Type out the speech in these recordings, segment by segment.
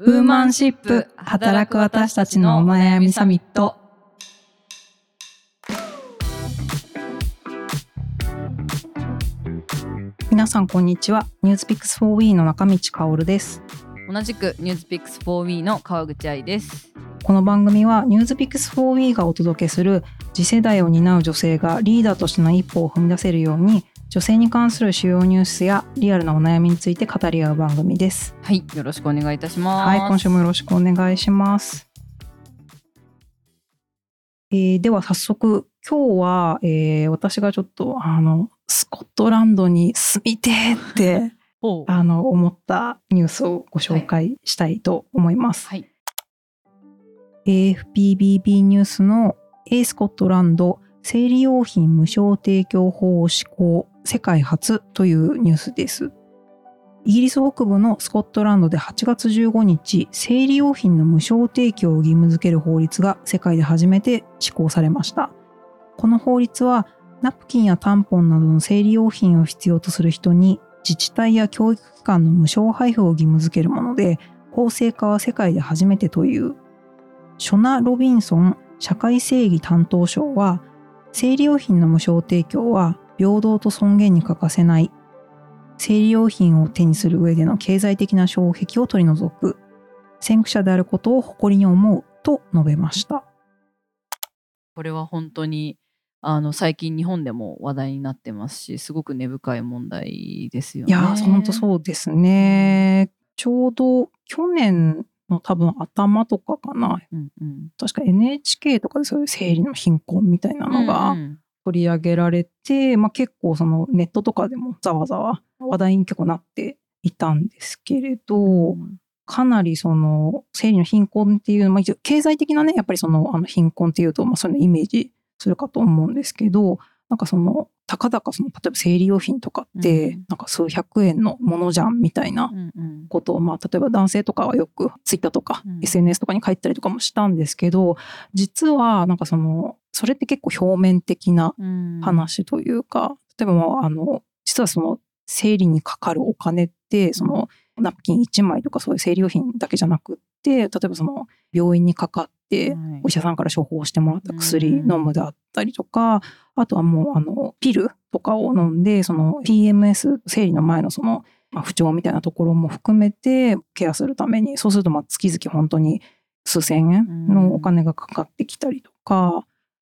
ウーマンシップ働く私たちのお悩みサミット。皆さんこんにちは。ニュースピックス 4W の中道香です。同じくニュースピックス 4W の川口愛です。この番組はニュースピックス 4W がお届けする次世代を担う女性がリーダーとしての一歩を踏み出せるように女性に関する主要ニュースやリアルなお悩みについて語り合う番組です。はい、よろしくお願いいたします。はい、今週もよろしくお願いします。えーでは早速今日は、えー私がちょっとあのスコットランドに住みてーって あの思ったニュースをご紹介したいと思います。はい。AFPBB ニュースの A スコットランド生理用品無償提供法を施行世界初というニュースです。イギリス北部のスコットランドで8月15日、生理用品の無償提供を義務付ける法律が世界で初めて施行されました。この法律は、ナプキンやタンポンなどの生理用品を必要とする人に自治体や教育機関の無償配布を義務付けるもので、法制化は世界で初めてというショナ・ロビンソン社会正義担当相は生理用品の無償提供は平等と尊厳に欠かせない。生理用品を手にする上での経済的な障壁を取り除く。先駆者であることを誇りに思うと述べました。これは本当にあの最近日本でも話題になってますし、すごく根深い問題ですよね。いやー本当そうですね。ちょうど去年の多分頭とかかな。うんうん。確か NHK とかでそういう生理の貧困みたいなのが、うんうん取り上げられて、まあ、結構そのネットとかでもざわざわ話題に結構なっていたんですけれど、かなりその生理の貧困っていう、まあ、一応経済的なねやっぱりそのあの貧困っていうと、まあ、そういうのイメージするかと思うんですけどなんかそのたかだかその例えば生理用品とかって、うん。なんか数百円のものじゃんみたいなうんうん。ことを、まあ、例えば男性とかはよくツイッターとかうん。SNS とかに書いてたりとかもしたんですけど実はなんかそのそれって結構表面的なうん。話というか、例えばまああの実はその生理にかかるお金ってそのナプキン1枚とかそういう生理用品だけじゃなくって例えばその病院にかかってはい。お医者さんから処方してもらった薬飲むだったりとか、あとはもうあのピルとかを飲んでその PMS 生理の前のそのまあ不調みたいなところも含めてケアするためにそうするとまあ月々本当に数千円のお金がかかってきたりとか、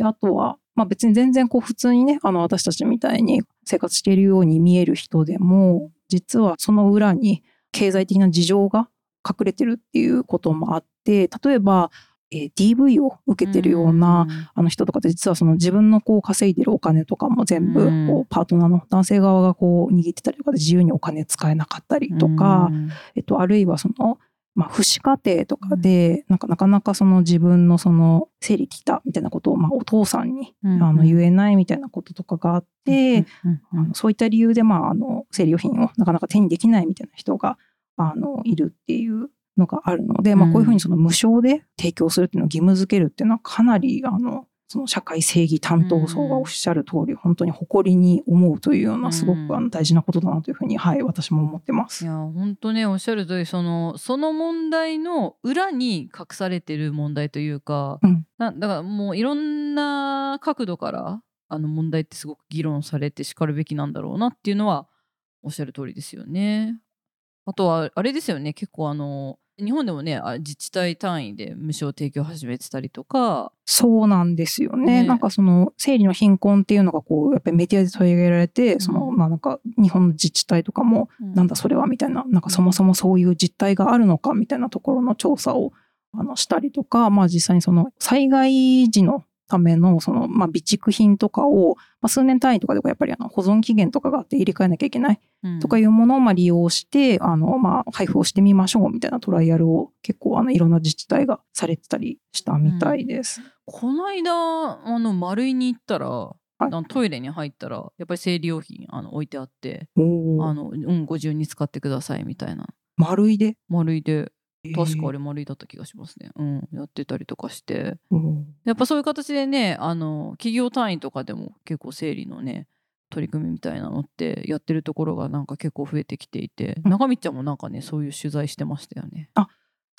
であとは、まあ、別に全然こう普通にねあの私たちみたいに生活しているように見える人でも実はその裏に経済的な事情が隠れてるっていうこともあって例えば、えー DV を受けてるような、あの人とかって実はその自分のこう稼いでるお金とかも全部うん。こうパートナーの男性側がこう握ってたりとかで自由にお金使えなかったりとか、うん。えっと、あるいはその、まあ、父子家庭とかで、なんかなかなかその自分のその生理来たみたいなことを、まあ、お父さんに、うんあの言えないみたいなこととかがあって、あのそういった理由で、まあ、あの生理用品をなかなか手にできないみたいな人があのいるっていうのがあるので、まあ、うん。こういうふうにその無償で提供するっていうのを義務付けるっていうのはかなりあのその社会正義担当層がおっしゃる通り、本当に誇りに思うというよううなんすごくあの大事なことだなというふうに、はい、私も思ってますい。や本当ねおっしゃる通りそのその問題の裏に隠されてる問題というか、うんなだからもういろんな角度からあの問題ってすごく議論されてしかるべきなんだろうなっていうのはおっしゃる通りですよね。あとはあれですよね結構あの日本でもねあ自治体単位で無償提供始めてたりとか、そうなんですよね。ね。なんかその生理の貧困っていうのがこうやっぱりメディアで取り上げられて、そのうんまあなんか日本の自治体とかもなんだそれはみたいな、なんかそもそもそういう実態があるのかみたいなところの調査をあのしたりとか、まあ実際にその災害時のためのそのまあ備蓄品とかを、まあ、数年単位とかでやっぱりあの保存期限とかがあって入れ替えなきゃいけないうん。とかいうものをまあ利用して、あのまあ配布をしてみましょうみたいなトライアルを結構あのいろんな自治体がされてたりしたみたいです。この間あの丸井に行ったら、い。あのトイレに入ったらやっぱり生理用品あの置いてあってあの、うん、ご自由に使ってくださいみたいな。丸いで？丸いで確かあれ、れ丸いだった気がしますね、うん、やってたりとかして。うん。やっぱそういう形でねあの企業単位とかでも結構生理のね取り組みみたいなのってやってるところがなんか結構増えてきていてうん。中道ちゃんもなんかねそういう取材してましたよね。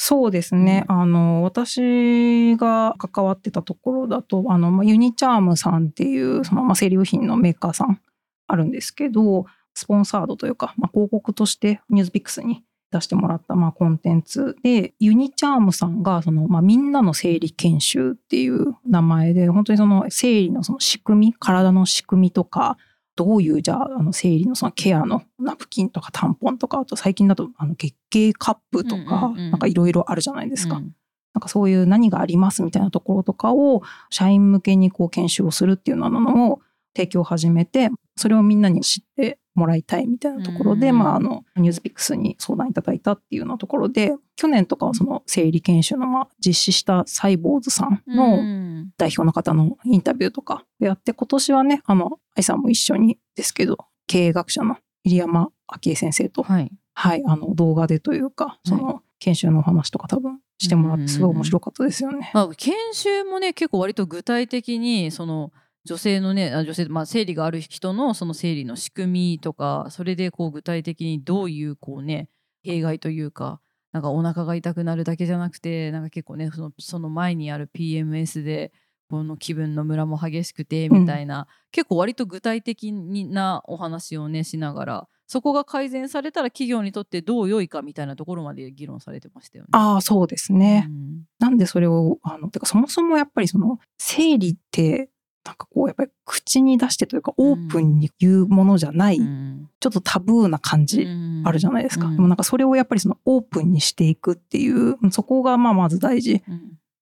そうですね。あの、私が関わってたところだと、あの、まあ、ユニチャームさんっていう、その、まあ、生理用品のメーカーさんあるんですけど、スポンサードというか、まあ、広告としてニュースピックスに出してもらった、まあ、コンテンツ。で、ユニチャームさんが、その、まあ、みんなの生理研修っていう名前で、本当にその生理のその仕組み、体の仕組みとか、どういうじゃああの生理のそのケアのナプキンとかタンポンとかあと最近だとあの月経カップとか、うんうんうん。なんかいろいろあるじゃないですか、うん。なんかそういう何がありますみたいなところとかを社員向けにこう研修をするっていうようなのを提供を始めてそれをみんなに知ってもらいたいみたいなところで、うんまあ、あのニュースピックスに相談いただいたっていうようなところで去年とかはその生理研修のまあ実施したサイボーズさんの、うん代表の方のインタビューとかやって、今年はね、あの、愛さんも一緒にですけど、経営学者の入山昭恵先生と、はい。はい、あの、動画でというか、その、研修のお話とか多分してもらって、すごい面白かったですよね。まあ、研修もね結構割と具体的にその女性のねあ女性、まあ、生理がある人のその生理の仕組みとかそれでこう具体的にどういうこうね弊害というかなんかお腹が痛くなるだけじゃなくてなんか結構ねそのその前にある PMS でこの気分のムラも激しくてみたいな、結構割と具体的なお話をねしながらそこが改善されたら企業にとってどう良いかみたいなところまで議論されてましたよね。ああ、そうですね。うんなんでそれを、あの、てかそもそもやっぱりその、生理って、なんかこう、やっぱり口に出してというか、オープンに言うものじゃない、うん。ちょっとタブーな感じあるじゃないですか。でもなんかそれをやっぱりそのオープンにしていくっていう、そこがまあまず大事。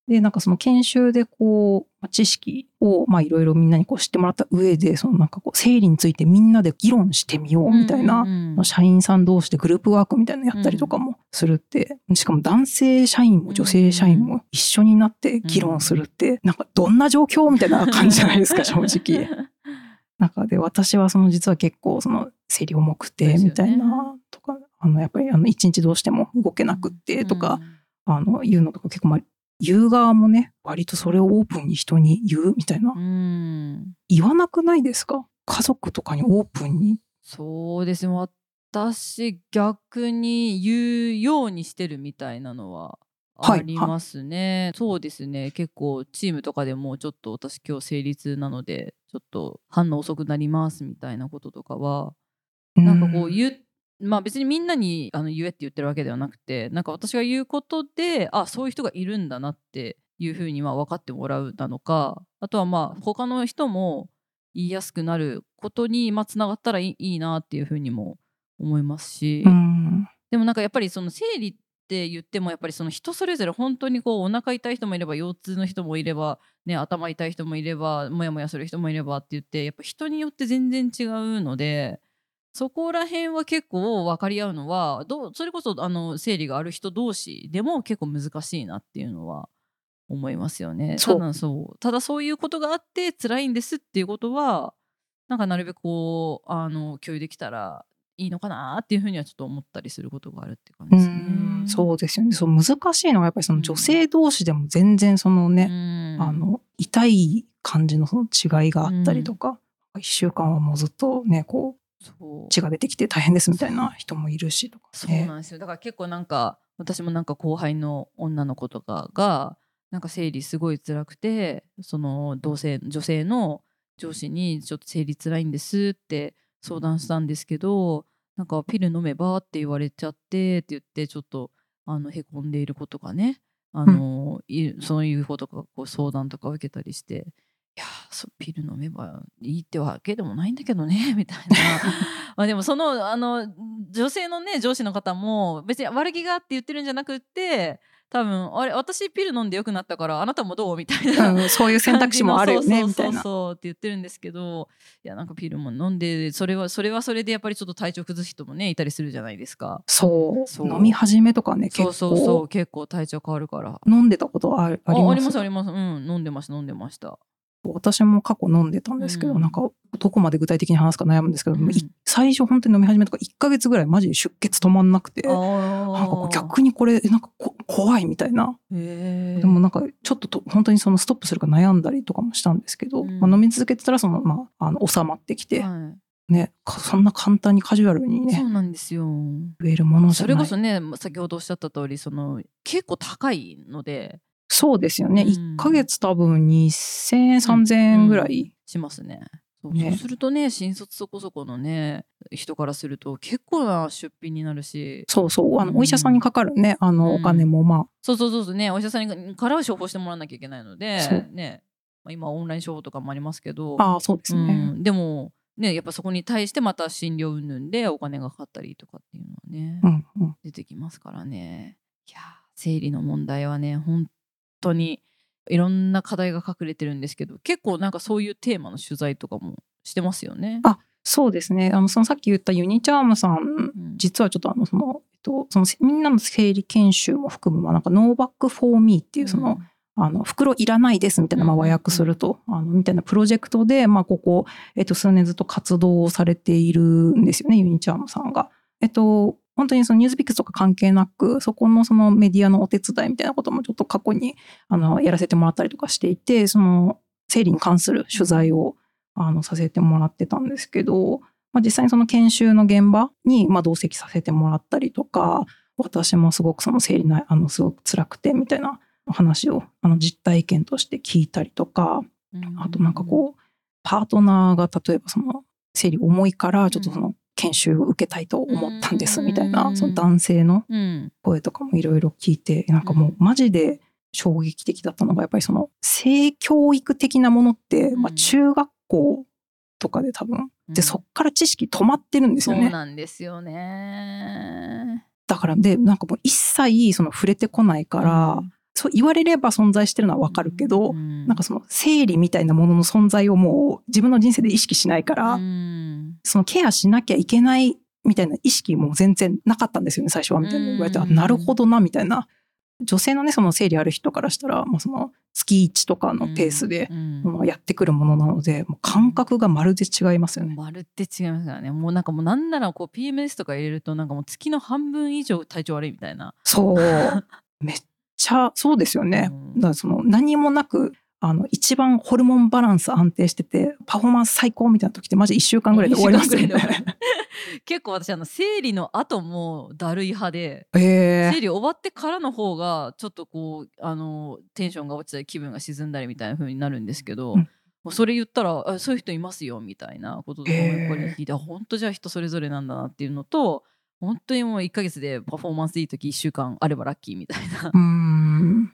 うんで、なんかその研修でこう、まあ知識をまあいろいろみんなにこう知ってもらった上で、そのなんかこう、生理についてみんなで議論してみようみたいな、うんうん社員さん同士でグループワークみたいなのやったりとかもするって、しかも男性社員も女性社員も一緒になって議論するって、なんかどんな状況みたいな感じじゃないですか、正直。中で私はその実は結構その生理重くてみたいなとか、あのやっぱりあの一日どうしても動けなくってとか、あの言うのとか結構まあ言う側もね割とそれをオープンに人に言うみたいな、うん。言わなくないですか？家族とかにオープンに。そうですね。私逆に言うようにしてるみたいなのははいありますね、そうですね。結構チームとかでもちょっと私今日成立なのでちょっと反応遅くなりますみたいなこととかはなんかこう言うまあ別にみんなにあの言えって言ってるわけではなくてなんか私が言うことであそういう人がいるんだなっていうふうにまあ分かってもらうなのかあとはまあ他の人も言いやすくなることにまあつながったらいいいいなっていうふうにも思いますし、うん。でもなんかやっぱりその生理って言ってもやっぱりその人それぞれ本当にこうお腹痛い人もいれば腰痛の人もいれば、ね、頭痛い人もいればモヤモヤする人もいればって言ってやっぱ人によって全然違うのでそこら辺は結構分かり合うのはどうそれこそあの生理がある人同士でも結構難しいなっていうのは思いますよね。そう。ただそうただそういうことがあって辛いんですっていうことはなんかなるべくこうあの共有できたらいいのかなっていうふうにはちょっと思ったりすることがあるって感じうですね。んそうですよね。そう難しいのはやっぱりその女性同士でも全然そのね、うん。あの痛い感じのその違いがあったりとか、一週間はもうずっとねこ血が出てきて大変ですみたいな人もいるしとかそうね。なんですよ。だから結構なんか私もなんか後輩の女の子とかがなんか生理すごい辛くてその同性女性の上司にちょっと生理辛いんですって相談したんですけどなんかピル飲めばって言われちゃってって言ってちょっとあのへこんでいる子とかね。あの、いそういう子とかこう相談とか受けたりしてそうピル飲めばいいってわけでもないんだけどね みたいな まあでもそのあの女性のね上司の方も別に悪気があって言ってるんじゃなくって多分あれ私ピル飲んでよくなったからあなたもどうみたいな、うんそういう選択肢もあるよねみたいな。そうそうそうって言ってるんですけどいやなんかピルも飲んでそれはそれはそれでやっぱりちょっと体調崩す人もねいたりするじゃないですか。そうそう飲み始めとかね結構そうそうそう結構体調変わるから。飲んでたことああります？あありますありますうん飲んでました飲んでました。私も過去飲んでたんですけど、うん。なんかどこまで具体的に話すか悩むんですけど、うん。い最初本当に飲み始めとか1ヶ月ぐらいマジで出血止まんなくてあなんか逆にこれなんかこ怖いみたいな。でもなんかちょっとと本当にそのストップするか悩んだりとかもしたんですけど、うん。まあ、飲み続けてたらその、まあ、あの収まってきて、はい。ねかそんな簡単にカジュアルにねそうなんですよ。増えるものじゃない。それこそね先ほどおっしゃった通りその結構高いのでそうですよね、うん。1ヶ月多分2000円3000円ぐらい、しますね。そうね。そうするとね新卒そこそこのね人からすると結構な出費になるし。そうそう。あの、うん。お医者さんにかかるね。あのうん。お金もまあ、そうそうそうそう。ねお医者さんにからは処方してもらわなきゃいけないのでね、まあ、今オンライン処方とかもありますけど。ああそうですね、うん、でもねやっぱそこに対してまた診療云々でお金がかかったりとかっていうのはね、うんうん。出てきますからね。いやー生理の問題はね本当にいろんな課題が隠れてるんですけど結構なんかそういうテーマの取材とかもしてますよね。あそうですねあのそのさっき言ったユニチャームさんうん実はちょっとあのその、えっと、そのみんなの生理研修も含む、まあ、なんかノーバックフォーミーっていうその、あの袋いらないですみたいな、まあ、うんうんうん和訳すると、あのみたいなプロジェクトで、まあ、ここ、えっと、数年ずっと活動をされているんですよねユニチャームさんが。えっと本当にそのニュースピックスとか関係なくそこのそのメディアのお手伝いみたいなこともちょっと過去にあのやらせてもらったりとかしていてその生理に関する取材をあのさせてもらってたんですけど、まあ、実際にその研修の現場にまあ同席させてもらったりとか私もすごくその生理なあのすごく辛くてみたいな話をあの実体験として聞いたりとかうんあとなんかこうパートナーが例えばその生理重いからちょっとその研修を受けたいと思ったんですみたいうんなその男性のうん。声とかもいろいろ聞いてなんかもうマジで衝撃的だったのがやっぱりその性教育的なものって、まあ、うん中学校とかで多分でそっから知識止まってるんですそうよね。なんですよね。だからでなんかもう一切その触れてこないから、そう言われれば存在してるのはわかるけど、うん。なんかその生理みたいなものの存在をもう自分の人生で意識しないから、うん。そのケアしなきゃいけないみたいな意識も全然なかったんですよね最初はみたいな言われて、うん。あなるほどなみたいな。女性のねその生理ある人からしたら、まあ、その月1とかのペースで、やってくるものなのでもう感覚がまるで違いますよね。まるって違いますからね。もうなんかもうなんならこう PMS とか入れるとなんかもう月の半分以上体調悪いみたいな。そう。め っちゃそうですよね。うんだからその何もなくあの一番ホルモンバランス安定しててパフォーマンス最高みたいな時ってマジ1週間ぐらいで終わりますよね。結構私あの生理の後もだるい派でえ生理終わってからの方がちょっとこうあのテンションが落ちたり気分が沈んだりみたいな風になるんですけど、うんもうそれ言ったらあそういう人いますよみたいなこととかもやっぱり聞いて、あ本当じゃあ人それぞれなんだなっていうのと本当にもう1ヶ月でパフォーマンスいい時1週間あればラッキーみたいな。う。ーん。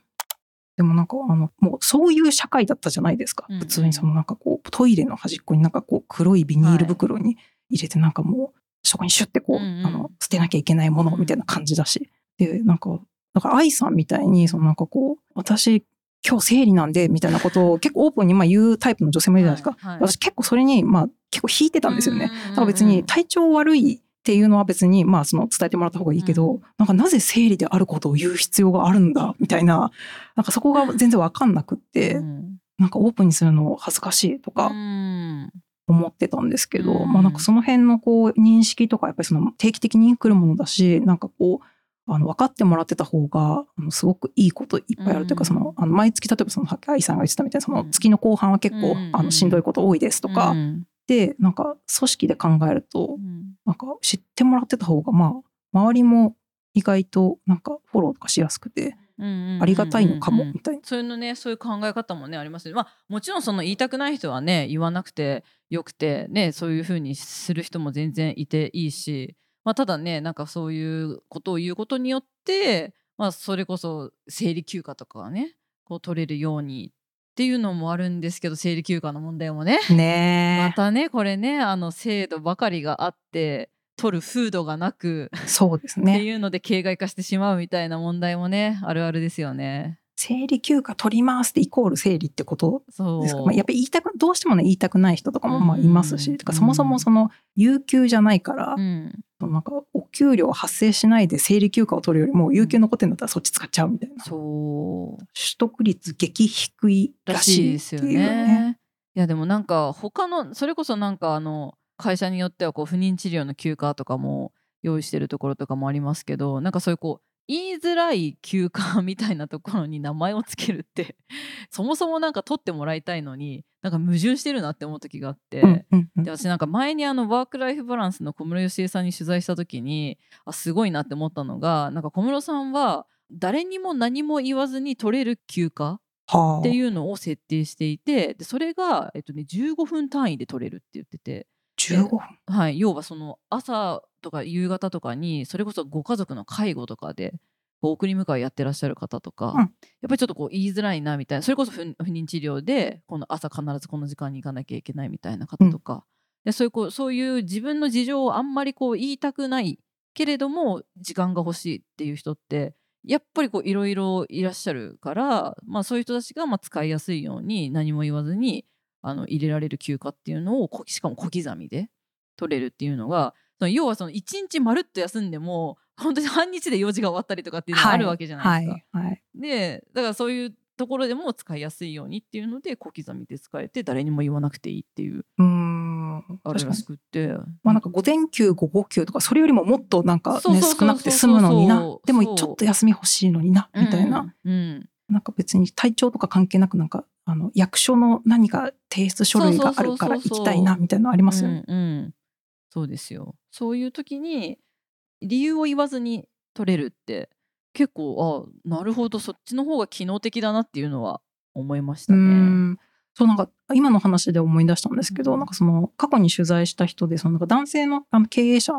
でもなんかあのもうそういう社会だったじゃないですか、うんうん。普通にそのなんかこうトイレの端っこになんかこう黒いビニール袋に入れてなんかもうそこにシュッてこう、うんうん。あの捨てなきゃいけないものみたいな感じだし、でなんかだから愛さんみたいにそのなんかこう私今日生理なんでみたいなことを結構オープンにまあ言うタイプの女性もいるじゃないですか、はいはい。私結構それにまあ結構引いてたんですよね、だから別に体調悪いっていうのは別にまあその伝えてもらった方がいいけど、うなんかなぜ生理であることを言う必要があるんだみたいななんかそこが全然わかんなくって、うん。なんかオープンにするの恥ずかしいとうかん。思ってたんですけど、うん。まあなんかその辺のこう認識とかやっぱりその定期的に来るものだしなんかこうあの分かってもらってた方があのすごくいいこといっぱいあるというか、うん。そのあの毎月例えばその愛さんが言ってたみたいなそのうん。月の後半は結構、うん。あのしんどいこと多いですとか、うんでなんか組織で考えるとうん。なんか知ってもらってた方がまあ周りも意外となんかフォローとかしやすくてありがたいのかもみたいな。そういうのねそういう考え方もねありますよね。まあもちろんその言いたくない人はね言わなくてよくてねそういうふうにする人も全然いていいし、まあ、ただねなんかそういうことを言うことによって、まあ、それこそ生理休暇とかがねこう取れるようにっていうのもあるんですけど生理休暇の問題もねねまたねこれねあの制度ばかりがあって取る風土がなくえそうですってね。いうので形骸化してしまうみたいな問題もねあるあるですよね。生理休暇取りますってイコール生理ってこと？ですか、まあ、やっぱり言いたくどうしてもね言いたくない人とかもまあうんいますし、てかそもそもその有給じゃないから、うん。そのなんかお給料発生しないで生理休暇を取るよりも有給残ってんだったらそっち使っちゃうみたいな、そう。取得率激低いららしいですよていうね。ね。いやでもなんか他のそれこそなんかあの会社によってはこう不妊治療の休暇とかも用意してるところとかもありますけどなんかそういうこう言いづらい休暇みたいなところに名前をつけるって そもそもなんか取ってもらいたいのになんか矛盾してるなって思う時があって。で私なんか前にあのワーク・ライフ・バランスの小室芳恵さんに取材した時にあすごいなって思ったのがなんか小室さんは誰にも何も言わずに取れる休暇はあっていうのを設定していてでそれが、えっとね、15分単位で取れるって言ってて、15分はい、要はその朝とか夕方とかにそれこそご家族の介護とかで送り迎えやってらっしゃる方とか、うん。やっぱりちょっとこう言いづらいなみたいなそれこそ不不妊治療でこの朝必ずこの時間に行かなきゃいけないみたいな方とか、でそういうこうそういう自分の事情をあんまりこう言いたくないけれども時間が欲しいっていう人ってやっぱりこういろいろいらっしゃるから、まあ、そういう人たちがまあ使いやすいように何も言わずにあの入れられる休暇っていうのをこしかも小刻みで取れるっていうのがその要はその1日まるっと休んでも本当に半日で用事が終わったりとかっていうのがあるわけじゃないですか。はい。はい。でだからそういうところでも使いやすいようにっていうので小刻みで使えて誰にも言わなくていいっていううーん。あ確かにるらしくってまあなんか午前休午後休とかそれよりももっとなんか少なくて済むのにな。でもちょっと休み欲しいのになみたいな、うんうん。なんか別に体調とか関係なくなんかあの役所の何か提出書類があるから行きたいなみたいなのありますよね。うんうんそうですよ。そういう時に理由を言わずに取れるって結構あなるほどそっちの方が機能的だなっていうのは思いましたうね。ん。そうなんか今の話で思い出したんですけど、うん。なんかその過去に取材した人でそのなんか男性のあの経営者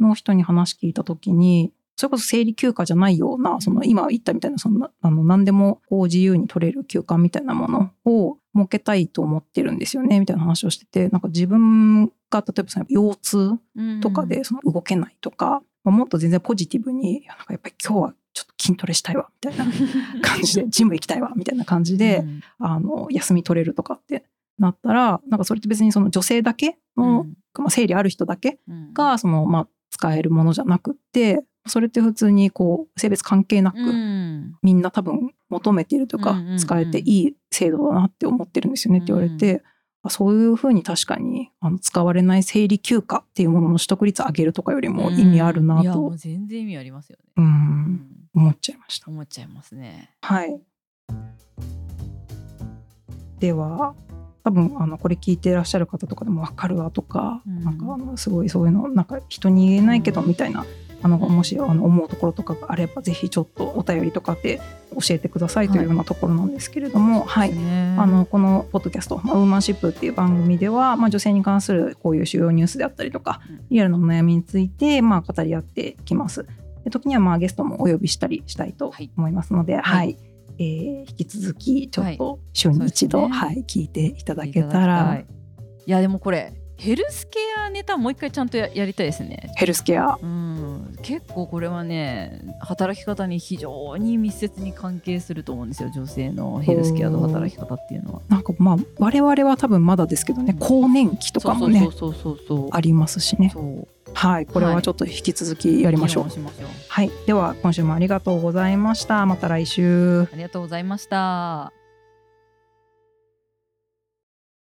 の人に話聞いた時にそれこそ生理休暇じゃないようなその今言ったみたいなそんなあの何でもこう自由に取れる休暇みたいなものを設けたいと思ってるんですよねみたいな話をしててなんか自分が例えばその腰痛うんとかでその動けないとか、まあもっと全然ポジティブになんかやっぱり今日はちょっと筋トレしたいわみたいな 感じでジム行きたいわみたいな感じで、うん。あの休み取れるとかってなったらなんかそれって別にその女性だけの、まあ、生理ある人だけうん。がその、まあ、使えるものじゃなくってそれって普通にこう性別関係なく、うん。みんな多分求めているというか、うんうんうん。使えていい制度だなって思ってるんですよねって言われて、あそういうふうに確かにあの使われない生理休暇っていうものの取得率上げるとかよりも意味あるうなんと、いやもう全然意味ありますよね。うんうん思っちゃいました。思っちゃいますね。はい。では多分あのこれ聞いてらっしゃる方とかでも分かるわとか、うんなんかあのすごいそういうのなんか人に言えないけどみたいな、あのもしあの思うところとかがあればぜひちょっとお便りとかで教えてくださいというようなところなんですけれども、はい。ね。あのこのポッドキャスト「まあ、ウーマンシップ」っていう番組では、まあ、女性に関するこういう主要ニュースであったりとかうん。リアルなお悩みについて、まあ、語り合っていきます。で時にはまあゲストもお呼びしたりしたいとはい。思いますので、はい。はい。えー引き続きちょっと週に一度、ね。はい聞いていただけたら。たい。いやでもこれヘルスケアネタもう一回ちゃんとややりたいですね。ヘルスケアうん、結構これはね働き方に非常に密接に関係すると思うんですよ女性のヘルスケアの働き方っていうのは。なんかまあ我々は多分まだですけどね更年期とかもねそうそうそうそうそうありますしねはいこれはちょっと引き続きやりましょう。議論しましょうはい、では今週もありがとうございました。また来週。ありがとうございました。